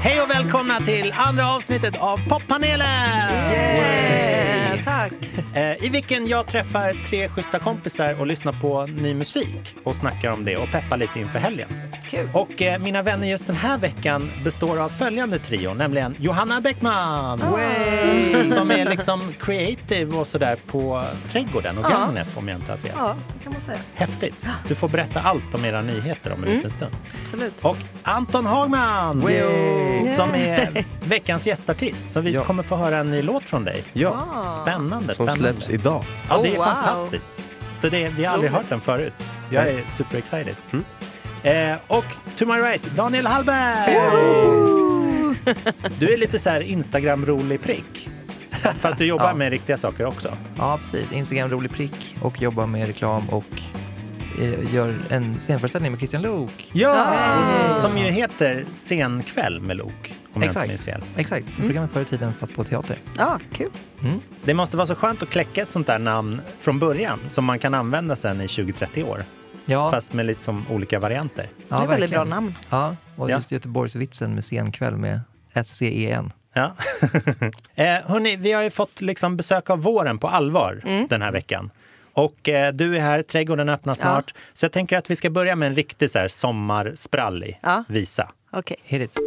Hej och välkomna till andra avsnittet av Poppanelen! Yeah, tack. Eh, I vilken jag träffar tre schyssta kompisar och lyssnar på ny musik och snackar om det och peppar lite inför helgen. Kul. Och eh, mina vänner just den här veckan består av följande trio, nämligen Johanna Bäckman som är liksom creative och sådär på Trädgården och Ja. Gagnef om jag inte har fel. Ja, det kan man säga. Häftigt. Du får berätta allt om era nyheter om en liten stund. Absolut. Och Anton Hagman som är veckans gästartist. Så vi Ja. kommer få höra en ny låt från dig. Ja, Spännande, som spännande. släpps idag. Ja, det är Oh, wow. fantastiskt. Så det, vi har aldrig hört den förut. Jag är super excited. Eh, och to my right, Daniel Hallberg! Du är lite så här Instagram-rolig prick. Fast du jobbar Ja. med riktiga saker också. Ja, precis. Instagram rolig prick och jobbar med reklam och eh, gör en scenföreställning med Christian Luuk. Ja! Som ju heter Scenkväll med Lok, om jag inte minns fel. Exakt, som programmet förr i tiden fast på teater. Ja, kul. Det måste vara så skönt att kläcka ett sånt där namn från början som man kan använda sen i 20-30 år. Ja, Fast med lite som olika varianter. ja, det är väldigt bra verkligen. namn. Ja, och Ja. just Göteborgsvitsen med scenkväll med SCEN. Ja. eh, hörni, vi har ju fått liksom besök av våren på allvar Mm. den här veckan. Och eh, du är här, trädgården öppnar snart. Så jag tänker att vi ska börja med en riktig så här sommarsprallig Ja. visa. Hit it.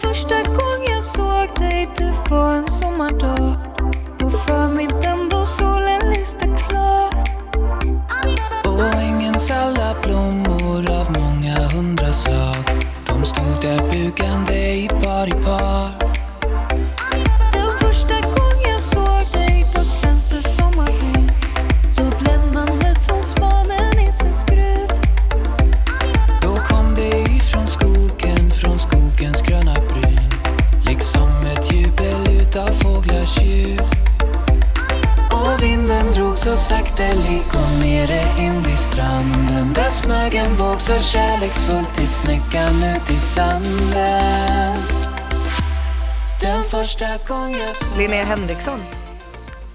Sen första gången jag såg dig, det var en sommardag. På förmiddagen då solen lyste klar. Så sakteliga och nere in vid stranden Där smög en våg så kärleksfullt i snäckan ut i sanden Den första gången jag såg Linnea Henriksson.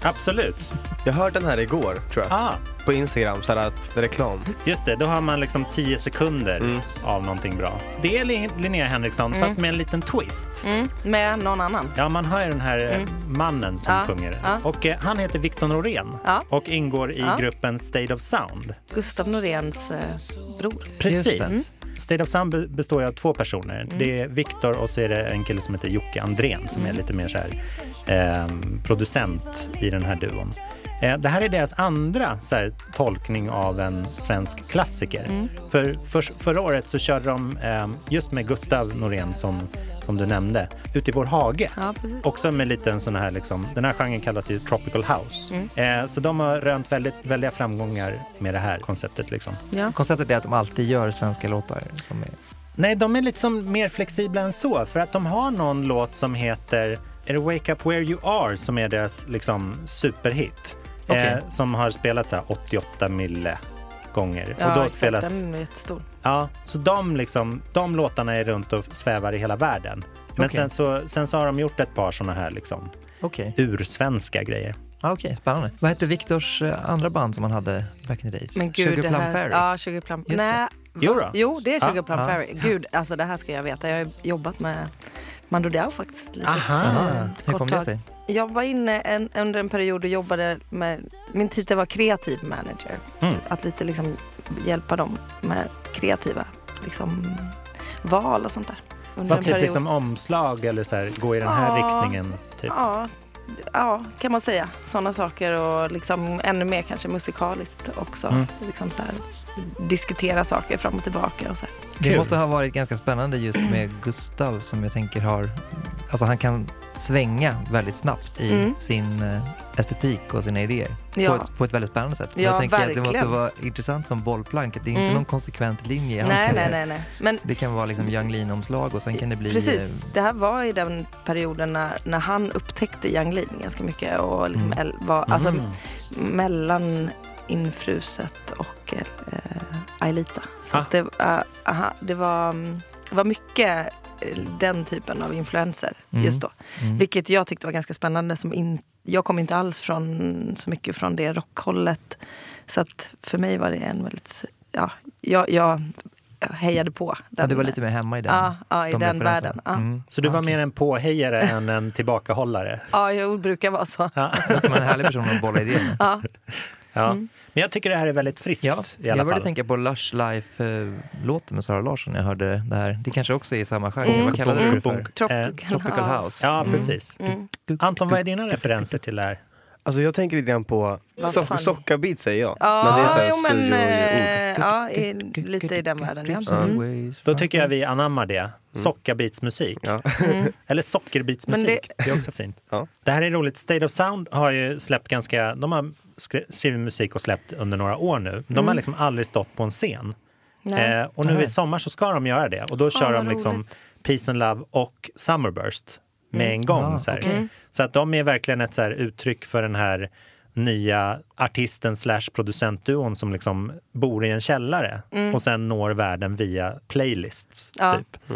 Absolut. Jag hörde den här igår, tror jag. Ah, På Instagram, så här att reklam. just det, då har man liksom 10 sekunder Mm. av någonting bra. Det är Lin- Linnea Henriksson, fast med en liten twist. Mm. Med någon annan. Ja, man hör ju den här eh, mannen som Ja, sjunger. ja. Och eh, han heter Victor Norén Ja. och ingår i Ja. gruppen State of Sound. Gustav Noréns eh, bror. Precis. State of Sound be- består ju av två personer. Mm. Det är Viktor och så är det en kille som heter Jocke Andrén som Mm. är lite mer så här, ehm, producent i den här duon. Eh, det här är deras andra så här, tolkning av en svensk klassiker. Mm. För, för förra året så körde de ehm, just med Gustav Norén som, som du nämnde, Ute i vår hage. Ja. Också med lite en sån här, liksom, den här genren kallas ju tropical house. Mm. Eh, så de har rönt väldigt, väldiga framgångar med det här konceptet. Liksom. Ja. Konceptet är att de alltid gör svenska låtar. Som är... Nej, de är liksom mer flexibla än så. För att de har någon låt som heter är det Wake Up Where You Are som är deras liksom, superhit. Okej. Eh, som har spelats så här 88 mille gånger. Ja, och då exakt. spelas, Den är jättestor. ja, så de, liksom, de låtarna är runt och svävar i hela världen. Men Okej. sen, så, sen så har de gjort ett par såna här liksom, Okej, ursvenska grejer. ah, okej, spännande. Vad hette Viktors eh, andra band som han hade back in the days? Men gud, Sugar Plum här... Fairy? Ja, Sugar Plum. Just det. Nej. Jo då. Jo, det är Sugar Ja. Plum Ja. Fairy. Gud, alltså det här ska jag veta. Jag har jobbat med Mando Diao faktiskt. Lite. Aha. Aha, hur kort kom det sig? Jag var inne en, under en period och jobbade med, min titel var kreativ manager. Mm. Att lite liksom hjälpa dem med kreativa liksom, val och sånt där. Under Vad typ period. liksom omslag eller så här, gå i den här Ja. riktningen? Typ. Ja, ja, kan man säga. Sådana saker och liksom ännu mer kanske musikaliskt också. Mm. Liksom så här, diskutera saker fram och tillbaka och så här. Det Kul. måste ha varit ganska spännande just med Gustav som jag tänker har, alltså han kan svänga väldigt snabbt i Mm. sin eh, estetik och sina idéer. Ja. På, ett, på ett väldigt spännande sätt. Ja, jag tänker att det måste verkligen. vara intressant som bollplank, att det är inte Mm. någon konsekvent linje i hans Nej, nej, nej, nej. Men Det kan vara liksom Yung Lean-omslag och sen kan det bli... Precis, eh, det här var i den perioden när, när han upptäckte Yang Lin ganska mycket och liksom Mm. el- var, alltså, Mm. mellan Infruset och eh, Aelita. Så Ah. att det, eh, aha, det, var, mm, det var mycket eh, den typen av influenser Mm. just då. Mm. Vilket jag tyckte var ganska spännande som inte jag kom inte alls från så mycket från det rockhållet. Så att för mig var det en väldigt, ja, jag, jag hejade på. Ja, den- du var lite mer hemma i den, Ja, ja, i de den världen. Ja. Mm. Så du var mer en påhejare än en tillbakahållare? ja, jag brukar vara så. Ja. Som en härlig person att bolla idéer med. Ja. Ja. Men jag tycker det här är väldigt friskt Ja, i jag alla började fall. tänka på Lush Life-låten med Sara Larsson när jag hörde det här. Det kanske också är i samma genre. Vad kallade du det för? Tropical, Tropical House. Ja, precis. Mm. Anton, vad är dina referenser till det här? Alltså jag tänker lite grann på so fan? sockarbeat säger jag. Ja, men det är så här jo, men, eh, ja, i, lite i den världen. Ja. Mm. Då tycker jag vi anammar det. Sockarbeatsmusik. Ja. Eller sockerbeatsmusik. Men det... är också fint. Ja. Det här är roligt. State of Sound har ju släppt ganska... De har skri- skrivit musik och släppt under några år nu. De har liksom aldrig stått på en scen. Nej. Eh, och nu i sommar så ska de göra det. Och då kör de liksom roligt. Peace and Love och Summerburst med en gång. Ah, så, här. okej. så att de är verkligen ett så här uttryck för den här nya artisten slash producentduon som liksom bor i en källare och sen når världen via playlists. Ja. Typ. Det.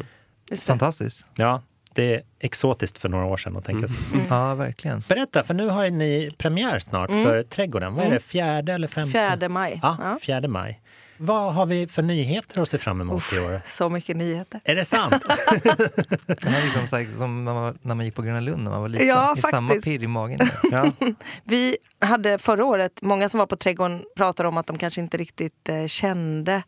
Fantastiskt. Ja, det är exotiskt för några år sedan att tänka sig. Ja, verkligen. Berätta, för nu har ni premiär snart för Trädgården. Vad är det, fjärde eller femte? Fjärde maj. Ja, Ja. fjärde maj. Vad har vi för nyheter att se fram emot i år? Så mycket nyheter. Är det sant? Det här är liksom så här, som när man, när man gick på Gröna Lund när man var liten. Ja, är samma faktiskt. pirr i magen. ja. Vi hade förra året, många som var på Trädgården pratade om att de kanske inte riktigt eh, kände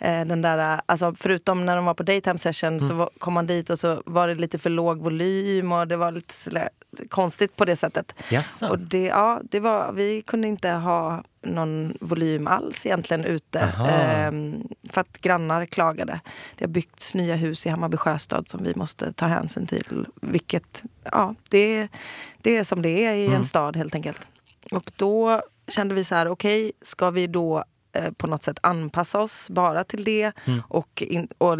den där, eh, alltså förutom när de var på daytime session så var, kom man dit och så var det lite för låg volym och det var lite sådär konstigt på det sättet. Jaså? Och det, ja, det var, vi kunde inte ha någon volym alls egentligen ute. Ehm, för att grannar klagade. Det har byggts nya hus i Hammarby sjöstad som vi måste ta hänsyn till. Vilket, ja, det, det är som det är i en stad helt enkelt. Och då kände vi så här, okej, ska vi då eh, på något sätt anpassa oss bara till det och, in, och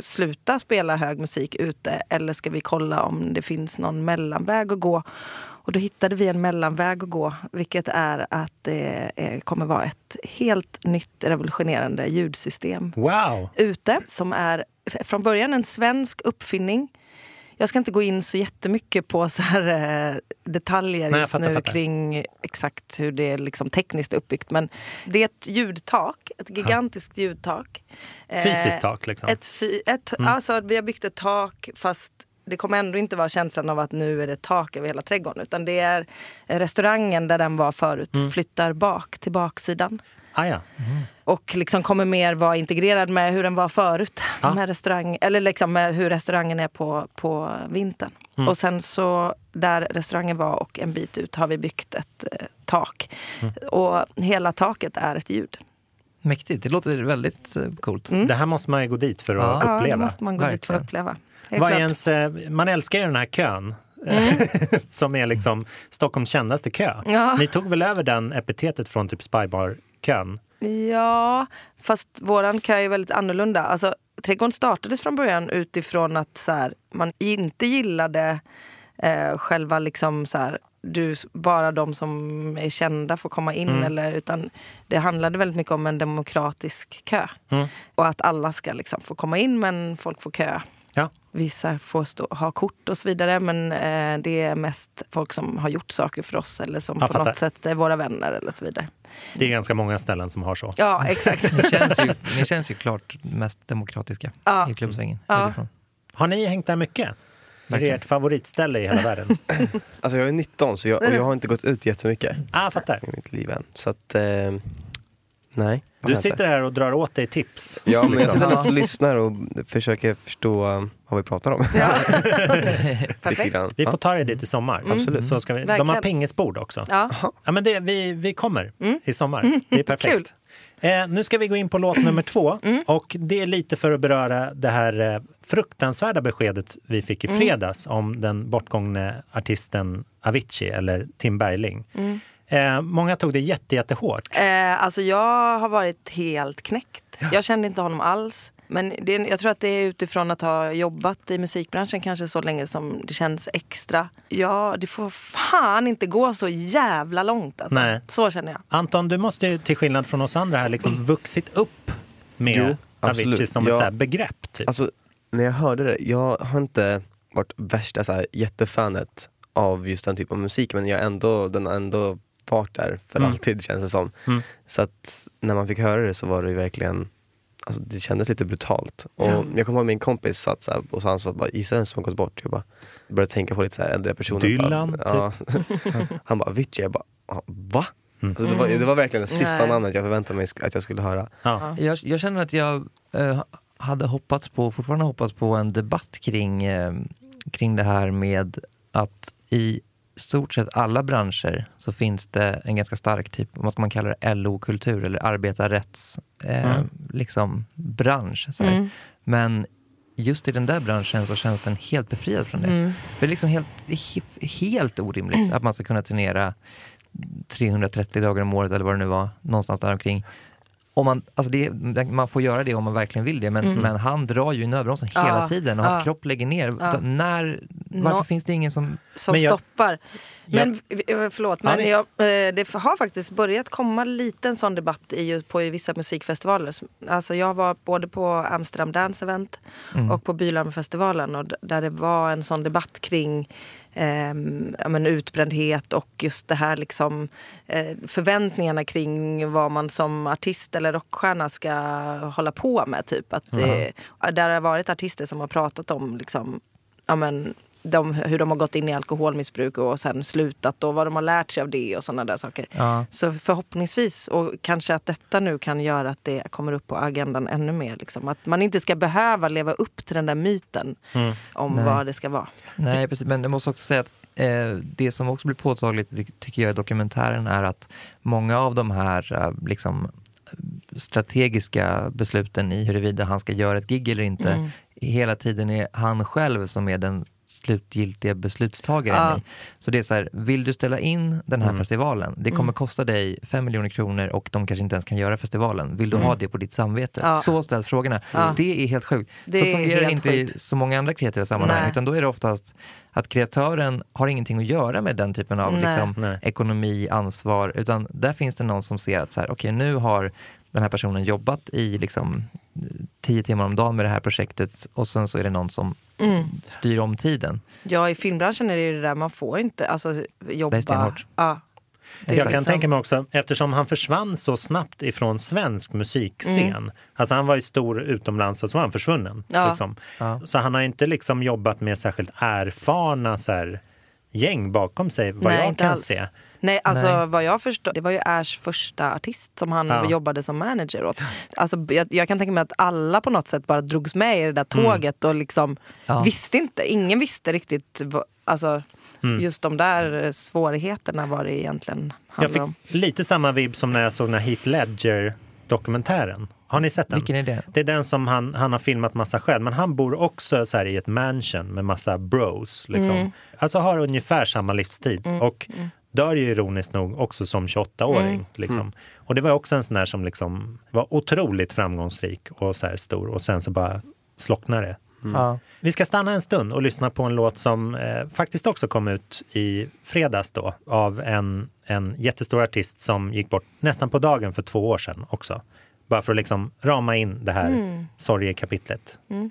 sluta spela hög musik ute? Eller ska vi kolla om det finns någon mellanväg att gå? Och då hittade vi en mellanväg att gå, vilket är att det eh, kommer vara ett helt nytt revolutionerande ljudsystem Wow! ute som är från början en svensk uppfinning. Jag ska inte gå in så jättemycket på så här, eh, detaljer Nej, just fattar, nu fattar. kring exakt hur det är liksom tekniskt uppbyggt. Men det är ett ljudtak, ett gigantiskt ljudtak. Eh, Fysiskt tak liksom. Ett, ett, alltså, vi har byggt ett tak fast det kommer ändå inte vara känslan av att nu är det tak över hela trädgården. Utan det är restaurangen där den var förut flyttar bak till baksidan. Ah, ja. Och liksom kommer mer vara integrerad med hur den var förut. Ja. Med restaurang, eller liksom med hur restaurangen är på, på vintern. Mm. Och sen så där restaurangen var och en bit ut har vi byggt ett eh, tak. Mm. Och hela taket är ett ljud. Mäktigt. Det låter väldigt eh, coolt. Mm. Det här måste man ju gå dit för att Ja. Ja, det uppleva. måste man gå dit för att Verkligen. uppleva. Vad ens, eh, man älskar ju den här kön. som är liksom Stockholms kändaste kö. Ja. Ni tog väl över den epitetet från typ Spybar-kön? Ja, fast våran kö är väldigt annorlunda. Alltså, Trädgården startades från början utifrån att så här, man inte gillade eh, själva liksom så här, du, bara de som är kända får komma in. Mm. Eller, utan det handlade väldigt mycket om en demokratisk kö. Mm. Och att alla ska liksom få komma in men folk får kö. Ja. Vissa får stå, ha kort och så vidare men eh, det är mest folk som har gjort saker för oss eller som Jag på fattar. något sätt är våra vänner eller så vidare. Det är ganska många ställen som har så. Ja, exakt. Ni känns, ju, ni känns ju klart mest demokratiska Ja. i klubbsvängen. Ja. Har ni hängt där mycket? Är det ert favoritställe i hela världen? Alltså jag är 19 så jag, och jag har inte gått ut jättemycket ah, fattar. i mitt liv än. Så att, eh, nej. Du sitter här och drar åt dig tips. Ja, men jag liksom. sitter mest och lyssnar och försöker förstå um, vad vi pratar om. Ja. Perfekt. Vi får ta det dit i sommar. Absolut. Så ska vi, de har pingisbord också. Ja. Ja, men det, vi, vi kommer i sommar. Det är perfekt. Kul. Eh, nu ska vi gå in på låt nummer två. Och det är lite för att beröra det här eh, fruktansvärda beskedet vi fick i fredags om den bortgångne artisten Avicii, eller Tim Bergling. Eh, många tog det jätte, jättehårt. Eh, alltså jag har varit helt knäckt. Jag kände inte honom alls. Men det, jag tror att det är utifrån att ha jobbat i musikbranschen kanske så länge som det känns extra. Ja, det får fan inte gå så jävla långt. Alltså. Nej. Så känner jag. Anton, du måste ju till skillnad från oss andra här liksom vuxit upp med Jo, Avicii som ett Ja. så här begrepp. Typ. Alltså, när jag hörde det, jag har inte varit värsta så här, jättefanet av just den typen av musik men jag ändå, den har ändå varit där för Mm. alltid känns det som. Mm. Så att när man fick höra det så var det ju verkligen Alltså det kändes lite brutalt. Och Ja. Jag kommer ihåg min kompis satt så här, och så han sa bara, gissa vem som har gått bort? Jag bara började tänka på lite så här äldre personer. Dylan, typ. Bara, ja. han bara, Avicii. Jag bara, "Ja, va? Mm. Alltså det, var, det var verkligen det sista Nej. namnet jag förväntade mig att jag skulle höra. Ja. Jag, jag känner att jag eh, hade hoppats på, fortfarande hoppats på en debatt kring, eh, kring det här med att i stort sett alla branscher så finns det en ganska stark typ, vad ska man kalla det, LO-kultur eller arbetarrätts eh, Mm. liksom, bransch. Så här. Mm. Men just i den där branschen så känns den helt befriad från det. Mm. För det är liksom helt, helt orimligt att man ska kunna turnera 330 dagar om året eller vad det nu var, någonstans där omkring. Om man, alltså det, man får göra det om man verkligen vill det, men, Mm. men han drar ju i nödbromsen Ja, hela tiden och hans ja. kropp lägger ner. Ja. När, varför Nå- finns det ingen som... som Men jag- stoppar. Men eh, förlåt, men jag, eh, det har faktiskt börjat komma lite en sån debatt i, på vissa musikfestivaler. Alltså jag var både på Amsterdam Dance Event Mm. och på Bylarmfestivalen och där det var en sån debatt kring ja, men utbrändhet och just det här liksom eh, förväntningarna kring vad man som artist eller rockstjärna ska hålla på med. Typ. Att det, där det har varit artister som har pratat om liksom, ja, men, de, hur de har gått in i alkoholmissbruk och sen slutat och vad de har lärt sig av det och sådana där saker. Ja. Så förhoppningsvis, och kanske att detta nu kan göra att det kommer upp på agendan ännu mer. Liksom. Att man inte ska behöva leva upp till den där myten Mm. om Nej. vad det ska vara. Nej, precis. Men jag måste också säga att eh, det som också blir påtagligt, ty- tycker jag, i dokumentären är att många av de här eh, liksom, strategiska besluten i huruvida han ska göra ett gig eller inte, Mm. hela tiden är han själv som är den slutgiltiga beslutstagaren Ja. i. Så det är så här, vill du ställa in den här Mm. festivalen, det kommer Mm. kosta dig 5 miljoner kronor och de kanske inte ens kan göra festivalen. Vill du Mm. ha det på ditt samvete? Ja. Så ställs frågorna. Ja. Det är helt sjukt. Det så fungerar det inte i sjukt. så många andra kreativa sammanhang. Nej. Utan då är det oftast att kreatören har ingenting att göra med den typen av Nej. liksom, Nej. ekonomi, ansvar. Utan där finns det någon som ser att så här, okej, nu har den här personen jobbat i liksom, tio timmar om dagen med det här projektet och sen så är det någon som Mm. styr om tiden. Ja, i filmbranschen är det det där, man får inte alltså, jobba... Det är stenhårt. Ja. Det Jag kan liksom- tänka mig också, eftersom han försvann så snabbt ifrån svensk musikscen. Mm. Alltså han var ju stor utomlands och så var han försvunnen. Ja. Liksom. Ja. Så han har inte liksom jobbat med särskilt erfarna så här, gäng bakom sig vad Nej, jag kan alls. se. Nej, alltså Nej. vad jag förstår, det var ju Ash första artist som han Ja. jobbade som manager åt. Alltså, jag, jag kan tänka mig att alla på något sätt bara drogs med i det där tåget och liksom Ja. visste inte, ingen visste riktigt vad, alltså, Mm. just de där svårigheterna var det egentligen fick om. lite samma vibb som när jag såg den Heath Ledger-dokumentären. Har ni sett den? Vilken är det? Det är den som han, han har filmat massa själv, men han bor också så här i ett mansion med massa bros. Liksom. Mm. Alltså har ungefär samma livstid. Och dör ju ironiskt nog också som 28-åring. Mm. Liksom. Och det var också en sån där som liksom var otroligt framgångsrik och så här stor och sen så bara slocknade det. Ja. Vi ska stanna en stund och lyssna på en låt som eh, faktiskt också kom ut i fredags då av en, en jättestor artist som gick bort nästan på dagen för två år sedan också. Bara för att liksom rama in det här Mm. sorgekapitlet. It's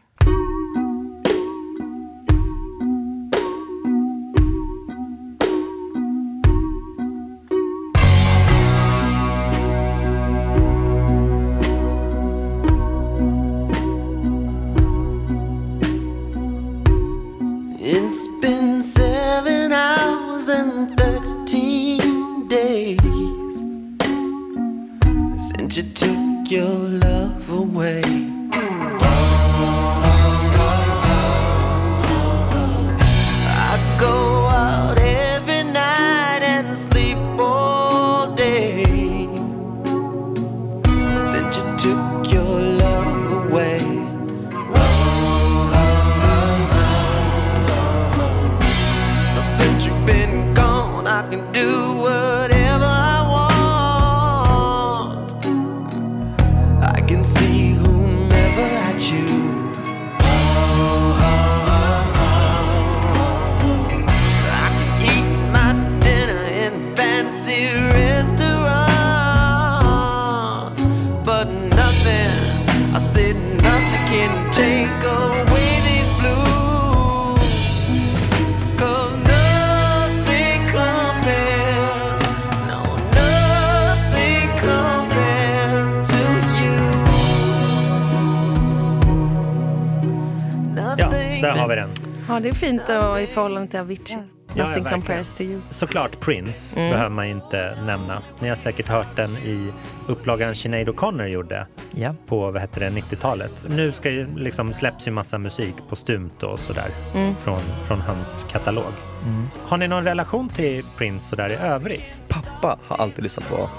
Ja, det är fint då, i förhållande till Avicii. Ja, Nothing verkligen. compares to you. Såklart Prince Mm. behöver man ju inte nämna. Ni har säkert hört den i upplagan Sinead O'Connor gjorde Ja. på vad heter det, 90-talet. Nu ska ju, liksom, släpps ju massa musik postumt och sådär Mm. från, från hans katalog. Mm. Har ni någon relation till Prince sådär i övrigt? Pappa har alltid lyssnat på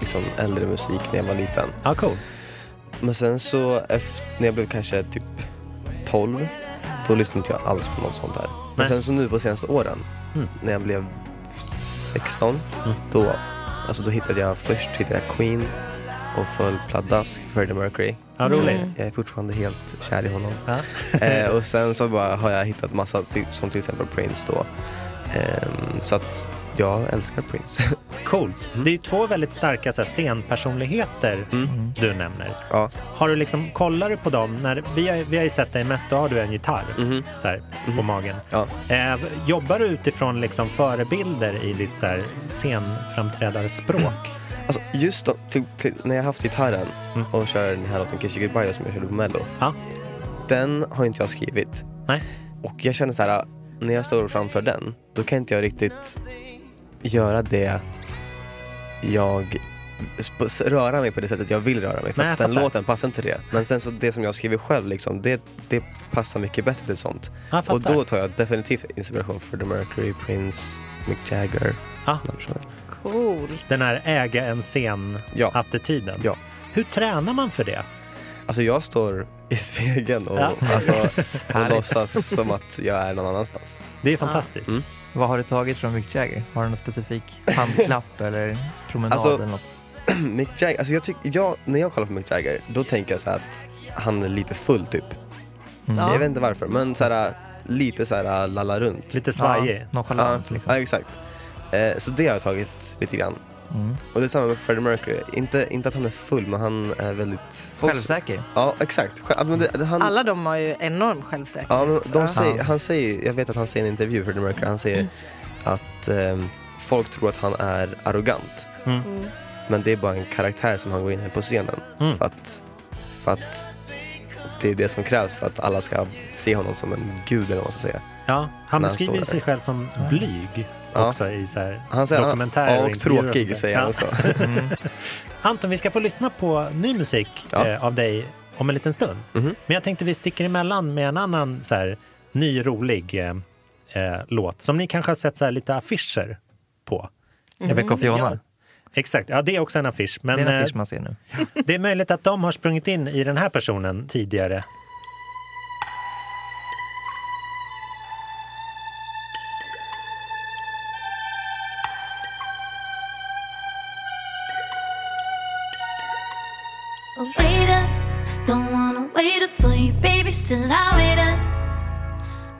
liksom, äldre musik när jag var liten. Ja, cool. Men sen så efter, när jag blev kanske typ 12, då lyssnade inte jag alls på något sånt där. Men sen så nu på senaste åren, Mm. när jag blev 16, Mm. då, alltså då hittade jag först hittade jag Queen och föll pladask Freddie Mercury. Ja, roligt. Mm. Jag är fortfarande helt kär i honom. Ja. eh, och sen så bara har jag hittat massa, som till exempel Prince då. Ehm, så att jag älskar Prince. Coolt. Det är två väldigt starka så här, scenpersonligheter Mm. du nämner. Ja. Har du liksom, kollar du på dem? När, vi, har, vi har ju sett dig mest, då har du en gitarr Mhm. så här, på Mhm. magen. Ja. Eh, jobbar du utifrån liksom, förebilder i ditt så här, scenframträdarspråk? Alltså just då, till, till, när jag haft gitarren Mm. och kör den här låten Kiss You Goodbye som jag körde på mello. Ja. Den har inte jag skrivit. Nej. Och jag känner så här, när jag står framför den, då kan inte jag riktigt göra det jag röra mig på det sättet jag vill röra mig. För Nej, att den låten passar inte det. Men sen så det som jag skriver själv, liksom, det, det passar mycket bättre till sånt. Och då tar jag definitivt inspiration för The Mercury, Prince, Mick Jagger. Ja. personer. Coolt. Den här äga en Ja. scen-attityden. Ja. Hur tränar man för det? Alltså jag står i spegeln och, Ja. alltså, och låtsas som att jag är någon annanstans. Det är fantastiskt. Mm. Vad har du tagit från Mick Jagger? Har du någon specifik handklapp eller promenad Alltså, eller något? Mick Jagger, alltså jag tyck, jag, när jag kollar på Mick Jagger, då tänker jag så att han är lite full typ. Mm. Ja. Jag vet inte varför, men så här, lite så här lalla runt. Lite svajig. Ja, nonchalant ja, liksom. ja, exakt. Eh, så det har jag tagit lite grann. Mm. Och det är samma med Freddie Mercury. Inte, inte att han är full, men han är väldigt... folk- Självsäker. Ja, exakt. Själv, men det, det, han, Alla de har ju enorm självsäkerhet. Ja, men de säger, Ja. han säger, jag vet att han säger i en intervju för The Mercury, han säger att ehm, folk tror att han är arrogant. Mm. Mm. Men det är bara en karaktär som han går in i på scenen. Mm. För, att, för att det är det som krävs för att alla ska se honom som en gud eller vad man ska säga. Ja, han han beskriver sig själv som blyg Ja. också i så här Han säger dokumentärer ja, och intervjuer tråkig säger han Ja. också. Mm. Anton, vi ska få lyssna på ny musik Ja. eh, av dig om en liten stund. Mhm. Men jag tänkte vi sticker emellan med en annan så här, ny rolig eh, eh, låt som ni kanske har sett så här, lite affischer på. Rebecca och Fiona. Exakt, ja det är också en affisch. Men det är en eh, affisch man ser nu. det är möjligt att de har sprungit in i den här personen tidigare.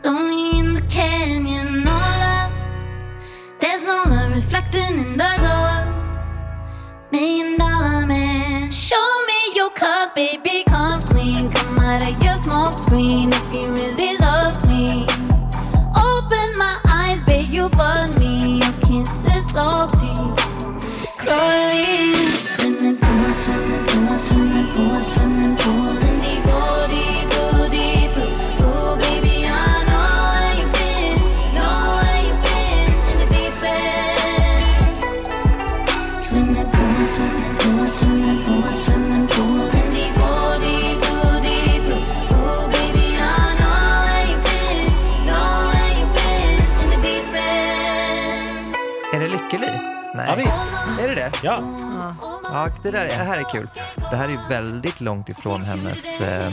Lonely in the canyon, no love. There's no love reflecting in the glow det? Ja, Ja, det, där, det här är kul. Det här är väldigt långt ifrån hennes eh,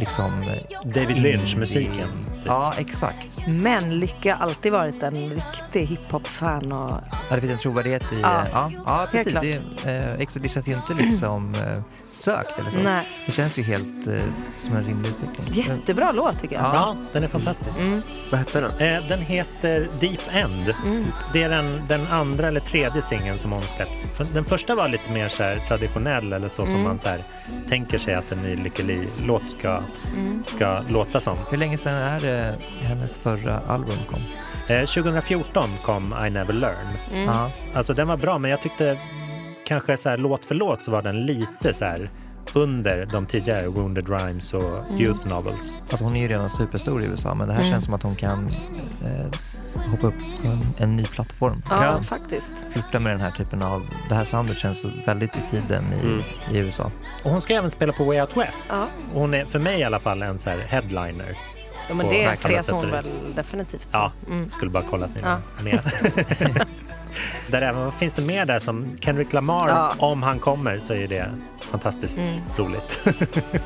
liksom... David Lynch-musiken. Ja, exakt. Men Lycka har alltid varit en riktig hiphop-fan. Och... Ja, det finns en trovärdighet i... Ja, eh, ja, ja precis. Det, eh, exakt, det känns ju inte liksom eh, sökt eller så. Nej, Det känns ju helt eh, som en rimlig utveckling. jättebra låt tycker jag. Ja. Ja, den är fantastisk. Mm. Vad hette den? Eh, den heter Deep End. Mm. Det är den, den andra eller tredje singeln som hon släpps. För Den första var lite mer så här traditionell eller så som Mm. man så här, tänker sig att en ny Lykke Li-låt ska, Mm. ska låta som. Hur länge sedan är det hennes förra album kom? Eh, 2014 kom I Never Learn. Mm. Ja. Alltså den var bra men jag tyckte kanske så här, låt för låt så var den lite så här under de tidigare Wounded Rhymes och Youth Novels. Alltså hon är ju redan superstor i USA men det här Mm. känns som att hon kan eh, hoppa upp på en, en ny plattform. Ja, Ja. faktiskt. Flirta med den här typen av, det här soundet känns väldigt i tiden i, Mm. i USA. Och hon ska även spela på Way Out West. Ja. Och Hon är för mig i alla fall en så här headliner. Ja, men det ses hon väl definitivt så. Ja. Mm. Skulle bara kolla till Ja. där även, vad finns det mer där som Kendrick Lamar, Ja. om han kommer så är det fantastiskt Mm. roligt.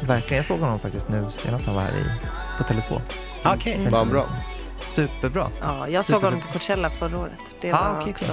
Verkligen, jag såg honom faktiskt nu senast han var här i, på Tele2. Okej. Mm. Var han bra? Superbra. Ja, jag såg honom på Coachella förra året. Det Ah, var okej, också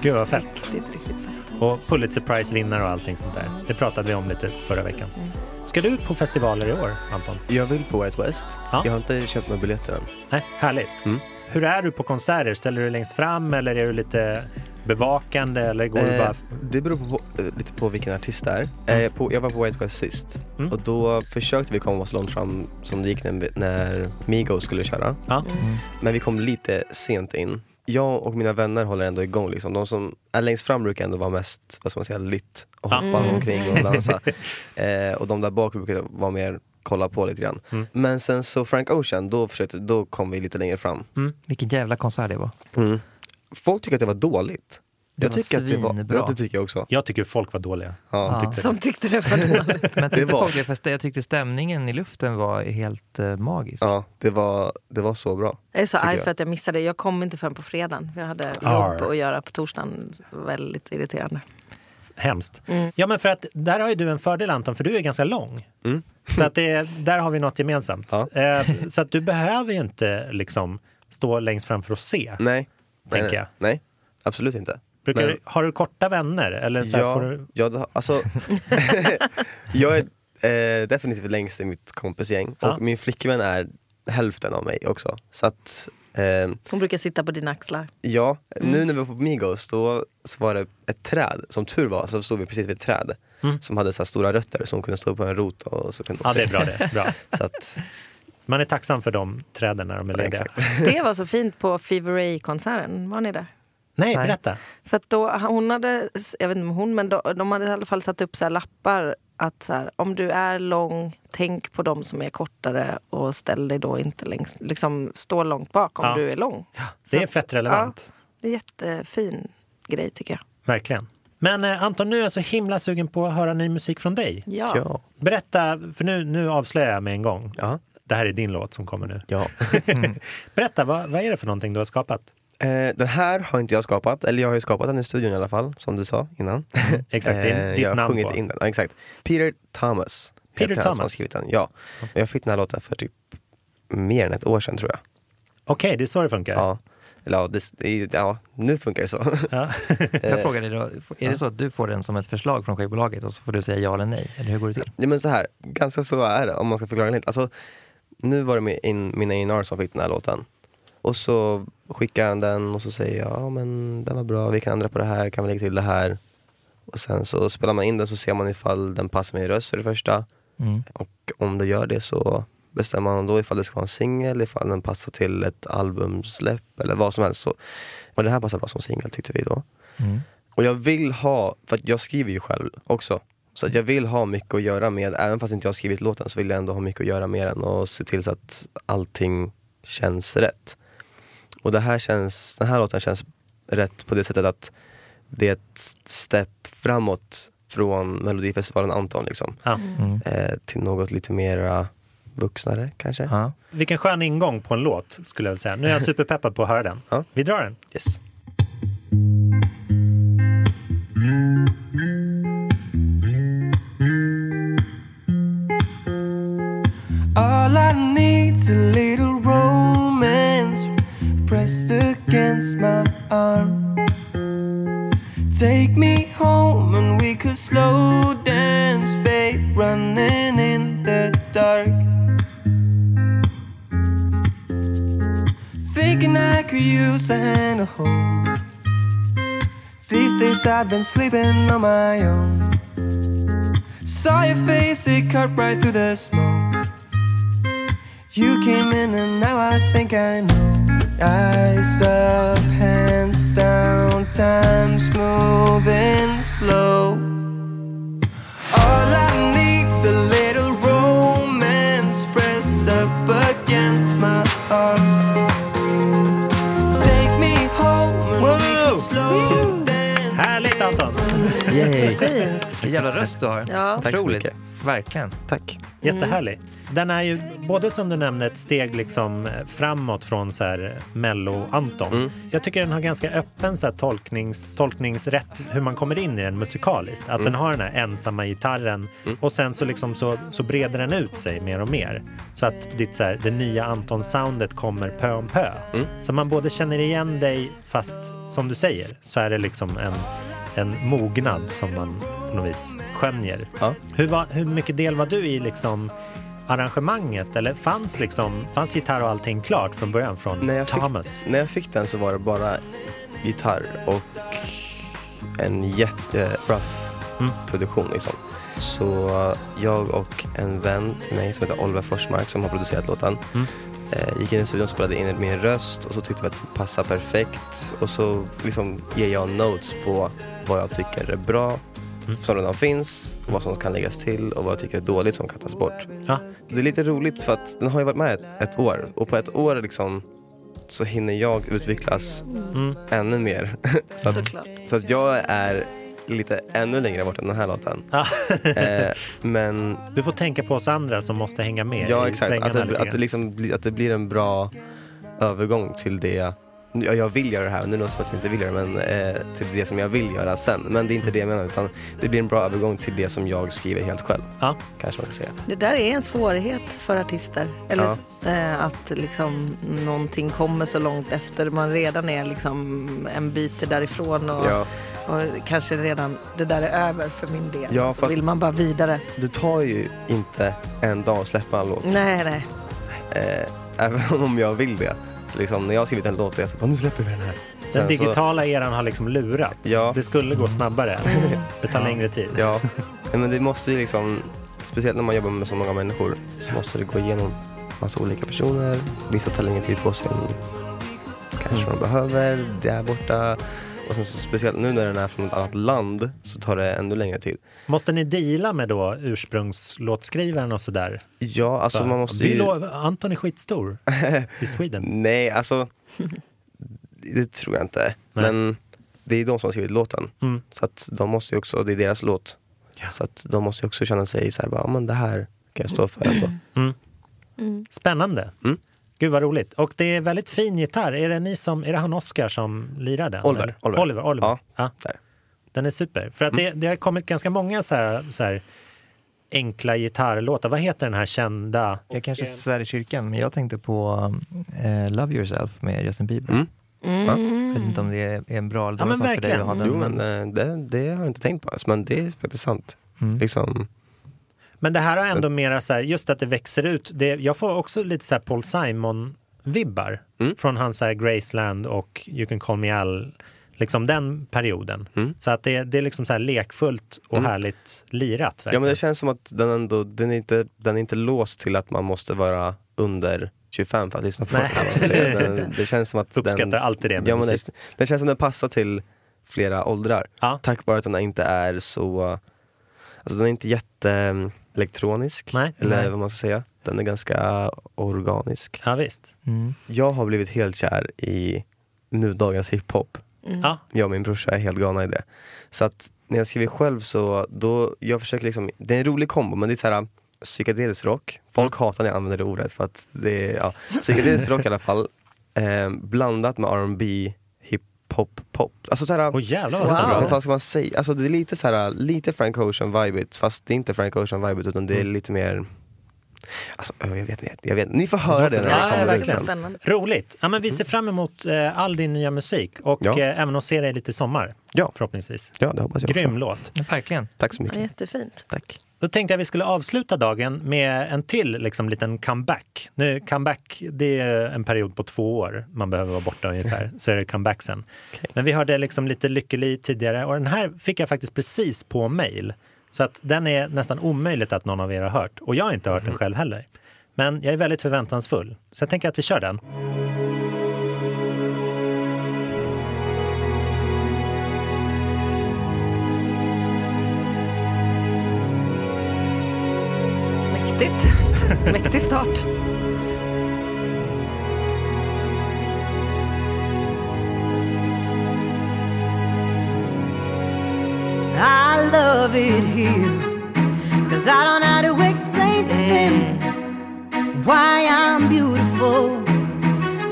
Gud vad fett. riktigt, riktigt fett. Och Pulitzer Prize-vinnare och allting sånt där. Det pratade vi om lite förra veckan. Mm. Ska du ut på festivaler i år, Anton? Jag vill på White West. Ja. Jag har inte köpt några biljetter än. Nej, härligt. Mm. Hur är du på konserter? Ställer du längst fram eller är du lite bevakande eller går du Eh, bara... Det beror på, eh, lite på vilken artist det är. Mm. Eh, på, jag var på White West sist Mm. och då försökte vi komma så långt fram som det gick när, när Migos skulle köra. Ja. Mm. Men vi kom lite sent in. Jag och mina vänner håller ändå igång. Liksom. De som är längst fram brukar ändå vara mest, vad ska man säga, lit och hoppa Mm. omkring och dansa. eh, och de där bak brukar vara mer kolla på lite grann. Mm. Men sen så Frank Ocean, då, försökte, då kom vi lite längre fram. Vilken jävla konsert det var. Mm. Folk tycker att det var dåligt. Det jag tycker att det var, ja, det tycker jag också. Jag tycker folk var dåliga. Ja. Som Ja. tyckte Som tyckte det var dåligt. Men tyckte var- folk det, för jag tyckte stämningen i luften var helt eh, magisk. Ja, det var, det var så bra. Jag är så arg för att jag missade. Jag kom inte förrän på fredagen. Jag hade Arr. jobb att göra på torsdagen. Väldigt irriterande. Hemskt. Mm. Ja, men för att där har ju du en fördel Anton, för du är ganska lång. Mm. Så att det, där har vi något gemensamt. Ja. Eh, så att du behöver ju inte liksom stå längst fram för att se. Nej. Tänker nej, jag. Nej, absolut inte. Brukar, Men- Har du korta vänner? Eller så ja, får du... ja, alltså, jag är eh, definitivt längst i mitt kompisgäng Ja. och min flickvän är hälften av mig också. Så att, eh, Hon brukar sitta på dina axlar. ja, Mm. nu när vi var på Migos då så var det ett träd, som tur var så stod vi precis vid ett träd Mm. som hade så här stora rötter som kunde stå på en rot och så kunde de Ja, det är bra det. Bra. Så att, Man är tacksam för de träden när de är Ja, lediga. exakt. Det var så fint på Fever Ray-konserten. Var ni där? Nej, Nej. berätta. För att då, hon hade, jag vet inte om hon, men de, de hade i alla fall satt upp så här lappar att så här, om du är lång, tänk på de som är kortare och ställ dig då inte längst, liksom stå långt bak om Ja. du är lång. Det är Så fett relevant. Det är jättefin grej tycker jag. Verkligen. Men eh, Anton, nu är jag så himla sugen på att höra ny musik från dig. Ja. ja. Berätta, för nu, nu avslöjar jag med en gång. Ja. Det här är din låt som kommer nu. ja. Berätta, vad, vad är det för någonting du har skapat? Eh, den här har inte jag skapat, eller jag har ju skapat den i studion i alla fall, som du sa innan. Exakt, det är Eh, ditt jag har namn sjungit på. in den. Ja, exakt. Peter Thomas. Peter han som har Thomas? skrivit den. Ja. Jag fick den här låten för typ mer än ett år sedan tror jag. Okej, det är så det funkar? Ja. Eller ja, det, ja, nu funkar det så. Ja. Jag Eh, fråga dig då, är det så att du får den som ett förslag från skivbolaget och så får du säga ja eller nej? Eller hur går det till? ja, men så här, ganska så är det om man ska förklara det lite. Alltså, nu var det min, in, min A&R som fick den här låten. Och så skickar han den och så säger jag, ja men den var bra, vi kan ändra på det här, kan vi lägga till det här. Och sen så spelar man in den så ser man ifall den passar min röst för det första. Mm. Och om det gör det så bestämmer man då ifall det ska vara en singel, ifall den passar till ett albumsläpp eller vad som helst. Så, och den här passar bra som singel tyckte vi då. Mm. Och jag vill ha, för att jag skriver ju själv också. Så jag vill ha mycket att göra med, även fast inte jag har skrivit låten så vill jag ändå ha mycket att göra med den och se till så att allting känns rätt. Och det här känns, den här låten känns rätt på det sättet att det är ett steg framåt från Melodifestivalen Anton liksom. Mm. Eh, till något lite mera vuxnare kanske. Ja. Vilken skön ingång på en låt skulle jag säga. Nu är jag superpeppad på att höra den. Ja. Vi drar den. Yes. All I need's a little romance pressed against my arm. Take me home and we could slow dance, babe, running in the dark. Thinking I could use a hand to hold. These days I've been sleeping on my own. Saw your face, it cut right through the smoke. You came in and now I think I know. Eyes up, hands down, time's moving slow. All I need's a little romance pressed up against my heart. Take me home and we can slow dance. Härligt Anton! Yay. Fint. Vilken jävla röst du har. Ja. Tack så mycket. Verkligen. Tack. Jättehärlig. Den är ju både som du nämnde ett steg liksom framåt från så här mello-Anton. Mm. Jag tycker den har ganska öppen så här tolknings, tolkningsrätt hur man kommer in i den musikaliskt. Att den har den här ensamma gitarren och sen så, liksom så, så breder den ut sig mer och mer. Så att ditt, så här, det nya Anton-soundet kommer pö om pö. Så man både känner igen dig fast som du säger så är det liksom en, en mognad som man på något vis skönjer. Ja. Hur, var, hur mycket del var du i liksom arrangemanget? Eller fanns, liksom, fanns gitarr och allting klart från början från När jag, Thomas? fick, när jag fick den så var det bara gitarr och en jätterough Mm. produktion liksom. Så jag och en vän till mig som heter Oliver Forsmark som har producerat låten Mm. eh, gick in i studion och spelade in min röst och så tyckte vi att det passade perfekt och så liksom ger jag notes på vad jag tycker är bra. Som redan finns, vad som kan läggas till och vad jag tycker är dåligt som kan tas bort. Ja. Det är lite roligt för att den har ju varit med ett, ett år och på ett år liksom så hinner jag utvecklas Mm. ännu mer. så, att, så att jag är lite ännu längre bort än den här låten. Ja. Eh, men Du får tänka på oss andra som måste hänga med ja, i exakt. svängarna Att det, att, det liksom, att det blir en bra övergång till det Ja, jag vill göra det här, nu låter det som att jag inte vill göra det, men eh, till det som jag vill göra sen. Men det är inte det jag menar, utan det blir en bra övergång till det som jag skriver helt själv. Ja. Kanske man ska säga. Det där är en svårighet för artister. Eller eh, att liksom någonting kommer så långt efter man redan är liksom en bit därifrån och, Ja, och kanske redan det där är över för min del. Ja, så vill man bara vidare. det tar ju inte en dag att släppa en låt. Nej, nej. Eh, även om jag vill det. Så liksom, när jag har skrivit en låt, jag säger nu släpper vi den här. Den Sen så- digitala eran har liksom lurats. Ja. Det skulle gå snabbare. Det tar längre tid. Ja, men det måste ju liksom, speciellt när man jobbar med så många människor, så måste det gå igenom massa olika personer. Vissa tar längre tid på sig än kanske Mm. de behöver, där borta. Och sen så speciellt nu när den är från ett annat land så tar det ännu längre tid. Måste ni deala med då ursprungslåtskrivaren och sådär? Ja, alltså man måste ju... Anton är skitstor i Sweden. Nej, alltså det tror jag inte. Nej. Men det är de som har skrivit låten. Mm. Så att de måste ju också, det är deras låt. Så att de måste ju också känna sig så här, bara, "Ja, men det här kan jag stå för ändå. Spännande. Mm. Gud vad roligt. Och det är väldigt fin gitarr. Är det, ni som, är det han Oskar som lirar den? Oliver? Oliver. Oliver, Oliver. Ja, Ja. där. Den är super. För att det, det har kommit ganska många så här, så här enkla gitarrlåtar. Vad heter den här kända? Jag kanske svär i kyrkan, men jag tänkte på eh, Love Yourself med Justin Bieber. Mm. Jag vet inte om det är en bra eller Ja, för dig verkligen. att ha den. Jo, men, men eh, det, det har jag inte tänkt på. Men det är faktiskt sant. mm. Liksom, Men det här har ändå mera så här, just att det växer ut. Det, jag får också lite så här Paul Simon-vibbar Mm. från hans så här Graceland och You can call me Al. Liksom den perioden. Mm. Så att det, det är liksom så här lekfullt och Mm. härligt lirat. ja, Verkligen. men det känns som att den ändå, den är, inte, den är inte låst till att man måste vara under 25 för att lyssna på Nej. den. Den, det känns som att Uppskattar den, alltid det med ja, men det, den känns som den passar till flera åldrar. Ja. Tack vare att den inte är så, alltså den är inte jätteelektronisk. Nej. eller Nej. vad man ska säga. Den är ganska organisk. Ja, visst. Mm. Jag har blivit helt kär i nudagens hiphop. Ja. Jag och min brorsa är helt galna i det. Så att när jag skriver själv så, då, jag försöker liksom, det är en rolig kombo men det är så här psykedelisk rock. Folk hatar när jag använder det ordet för att det är, ja, psykedelisk rock i alla fall. Eh, blandat med R&B hiphop, pop. Alltså så här, Åh jävlar vad Wow. vad fan ska man säga? Alltså det är lite så här, lite Frank Ocean vibet fast det är inte Frank Ocean vibet utan det är Mm. lite mer Alltså, jag vet inte, jag vet Ni får höra låter det när det Ja, kommer. liksom. Spännande. Roligt. Ja, men vi ser fram emot eh, all din nya musik och Ja. eh, även att se dig lite i sommar. Ja. Förhoppningsvis. Ja, det hoppas jag Grym också. låt. Verkligen. Tack så Ja, mycket. jättefint. Tack. Då tänkte jag vi skulle avsluta dagen med en till liksom, liten comeback. Nu, comeback, det är en period på två år man behöver vara borta ungefär, så är det comeback sen. Men vi hörde liksom lite Lykkeli tidigare och den här fick jag faktiskt precis på mail. Så att den är nästan omöjligt att någon av er har hört. Och jag har inte hört den själv heller. Men jag är väldigt förväntansfull. Så jag tänker att vi kör den. Mäktigt. Mäktig start. Of it here. Cause I don't know how to explain to them why I'm beautiful.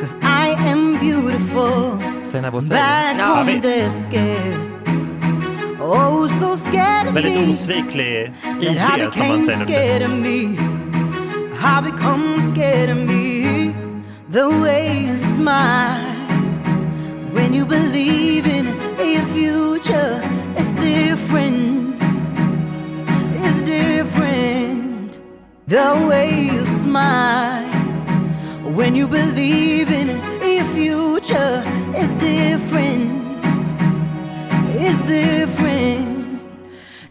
Cause I am beautiful. Seinabo Hussein. Back Ja, home visst. they're scared. Oh, so scared of Väldigt me. osviklig That I ID som man became säger nu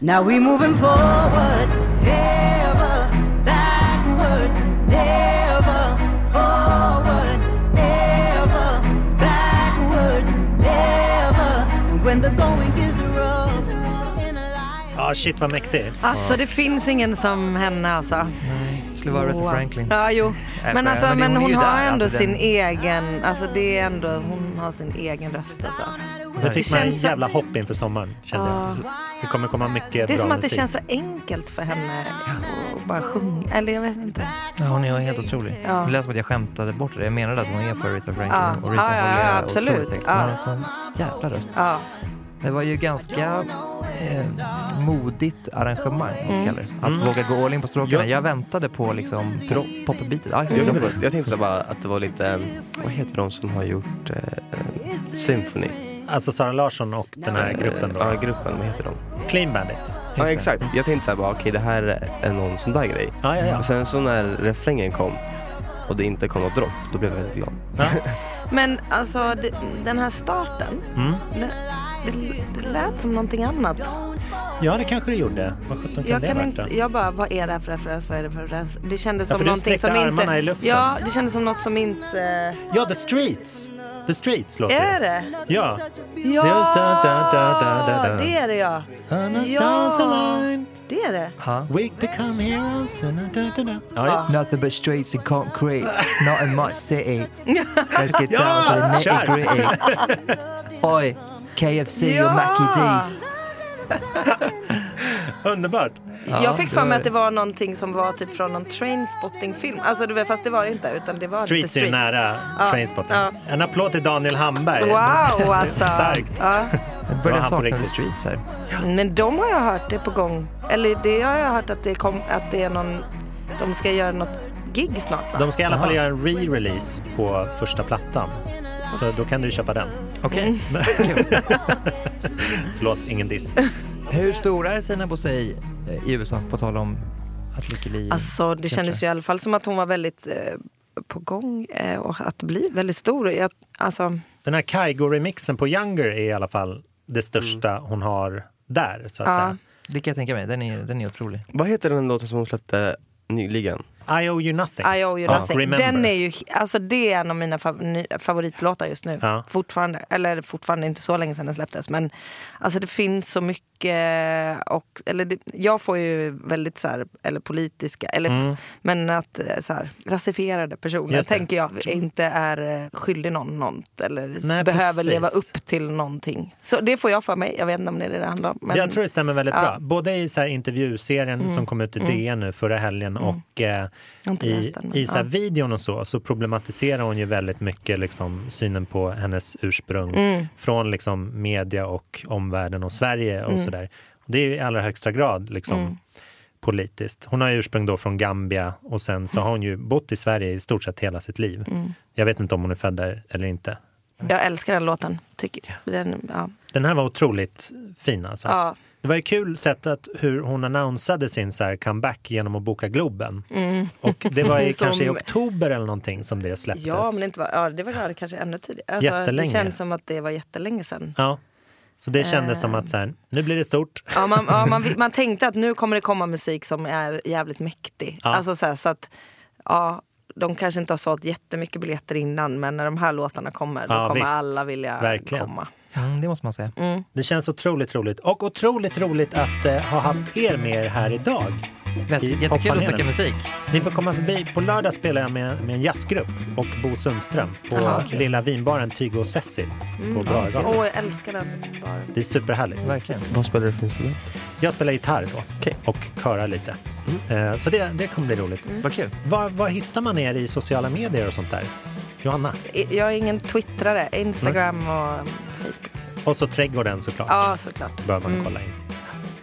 Now we moving forward, ever backwards, never forward, ever backwards, never. And when the going is rough, in a life. Ja, shit vad mäktig. Alltså det finns ingen som henne alltså. Skulle vara Aretha Franklin. Ja, jo. Men, men- alltså, men hon har där, ändå alltså, sin den- egen, alltså det är ändå, hon har sin egen röst alltså. Det fick en känns som- jävla hopp inför sommaren. Kände jag. Det kommer komma mycket Det är bra som att det musik. känns så enkelt för henne att bara sjunga. Eller jag vet inte. Ja, hon är helt otrolig. Ja. Det lät som att jag skämtade bort det. Jag menade att hon är på Aretha Franklin. Ja. Och Aretha Ja, ja, ja, absolut. högt. Ja. Sån jävla röst. Ja. Det var ju ganska eh, modigt arrangemang, Mm. jag kalla det. Att Mm. våga gå all in på stråkarna. Ja. Jag väntade på liksom popbeatet. Ja, Jag, jag, tänkte, jag tänkte bara att det var lite, eh, vad heter de som har gjort eh, eh, Symphony? Alltså Sara Larsson och den här gruppen Ja, då. gruppen, vad heter de? Clean Bandit. Ja, det. exakt. Jag tänkte så här bara, okej det här är någon sån där grej. Ja, ja, ja. Och sen så när refrängen kom och det inte kom något dropp, då blev jag väldigt glad. Men alltså det, den här starten, Mm. det, det, det lät som någonting annat. Ja, det kanske det gjorde. Vad sjutton kan Jag, det kan inte, då? jag bara, vad är det här för referens? Vad är det för referens? Det kändes Ja, som för du någonting som sträckte inte... armarna i luften. Ja, det kändes som något som inte... Ja, The Streets. The Streets låter Är det. det? Ja. Ja, Just da, da, da, da, da, da. det är det ja. Ja. Det är det. Ja. We become heroes. and da, da, da. Ja, ja. Nothing but streets and concrete, not in my city. Let's get Ja, down to the nitty gritty. Oj, KFC och Ja. Mackie D's. Underbart. Ja, jag fick det för mig var- att det var någonting som var typ från någon trainspotting-film. Alltså, du vet, fast det var det inte. Utan det var Streets lite är nära Ja, Trainspotting. ja. En applåd till Daniel Hamberg. Wow, alltså. Starkt. Ja. Jag var på sakna. Streets här. Men de har jag hört är på gång. Eller det har jag hört att det, kom, att det är någon... De ska göra något gig snart va? De ska i alla fall Aha. göra en re-release på första plattan. Så då kan du köpa den. Okej. Förlåt, ingen diss. Hur stor är Sina Bosei i USA, på tal om att Lykke Li... Alltså det kändes ju i alla fall som att hon var väldigt eh, på gång eh, och att bli väldigt stor. Jag, alltså, Den här Kygo-remixen på Younger är i alla fall det största hon har där, så att Ja. säga. Det kan jag tänka mig, den är, den är otrolig. Vad heter den låten som hon släppte nyligen? I owe you nothing. I owe you nothing. Remember. Den är ju, alltså det är en av mina favoritlåtar just nu. Fortfarande. Eller fortfarande inte så länge sedan den släpptes. Men alltså det finns så mycket och, eller det, jag får ju väldigt så här, eller politiska, eller, men att eh, så här, rasifierade personer Mm. Tänker jag inte är eh, skyldig någon något eller Nej, behöver precis. leva upp till någonting. Så det får jag för mig. Jag vet inte om det är det det handlar om. Men, jag tror det stämmer väldigt Ja. bra. Både i så här intervjuserien som kom ut i DN nu förra helgen och eh, i, den, i så här ja. videon och så, så problematiserar hon ju väldigt mycket liksom, synen på hennes ursprung Mm. från liksom, media och omvärlden och Sverige Mm. och sådär. Det är ju i allra högsta grad liksom, politiskt. Hon har ju ursprung då från Gambia och sen så har hon ju bott i Sverige i stort sett hela sitt liv. Mm. Jag vet inte om hon är född där eller inte. Jag älskar den låten. Tycker, den, ja. Den här var otroligt fin alltså. Ja. Det var ju kul sätt att hur hon annonsade sin så comeback genom att boka Globen. Och det var ju Som- kanske i oktober eller någonting som det släpptes. Ja, men det, inte var, ja, det var ja, det kanske ännu tidigare. Alltså, det Jättelänge. känns som att det var jättelänge sedan. Ja. Så det kändes som Eh. att så här, nu blir det stort. Ja, man, ja, man, man tänkte att nu kommer det komma musik som är jävligt mäktig. Ja. Alltså, så, här, så att, ja, de kanske inte har sålt jättemycket biljetter innan men när de här låtarna kommer då Ja, kommer visst. alla vilja Verkligen. komma. Mm, det måste man säga. Det känns otroligt roligt. Och otroligt roligt att eh, ha haft er med er här idag. Jättekul att snacka musik. Ni får komma förbi. På lördag spelar jag med, med en jazzgrupp och Bo Sundström på Jaha. lilla vinbaren Tygo och Cecil på Bragatan. Åh, jag älskar den baren. Det är superhärligt. Verkligen. Vad spelar du för instrument? Jag spelar gitarr då Okej. och körar lite. Eh, Så det, det kommer bli roligt. Vad kul. Var, var hittar man er i sociala medier och sånt där? Johanna? Jag är ingen twittrare. Instagram och Facebook. Och så trädgården såklart. Ja, såklart. Bör man Mm. kolla in.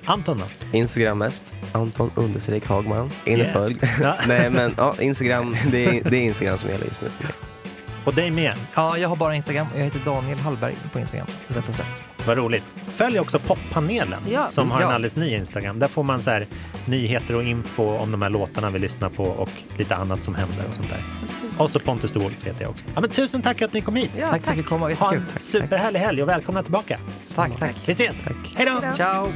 Anton då? Instagram mest. Anton understreck Hagman. In Yeah. Ja. Nej men ja, Instagram, det är, det är Instagram som gäller just nu för mig. Och dig med. Ja, jag har bara Instagram. Jag heter Daniel Hallberg på Instagram. Rätt och slätt. Vad roligt. Följ också poppanelen Ja. som har en alldeles ny Instagram. Där får man så här, nyheter och info om de här låtarna vi lyssnar på och lite annat som händer och sånt där. Och så Pontus de Wolf heter jag också. Ja, men tusen tack att ni kom hit. Ja, tack för att vi kom. Ha en superhärlig helg och välkomna tillbaka. Tack, tack. Vi ses. Hej då! Ciao!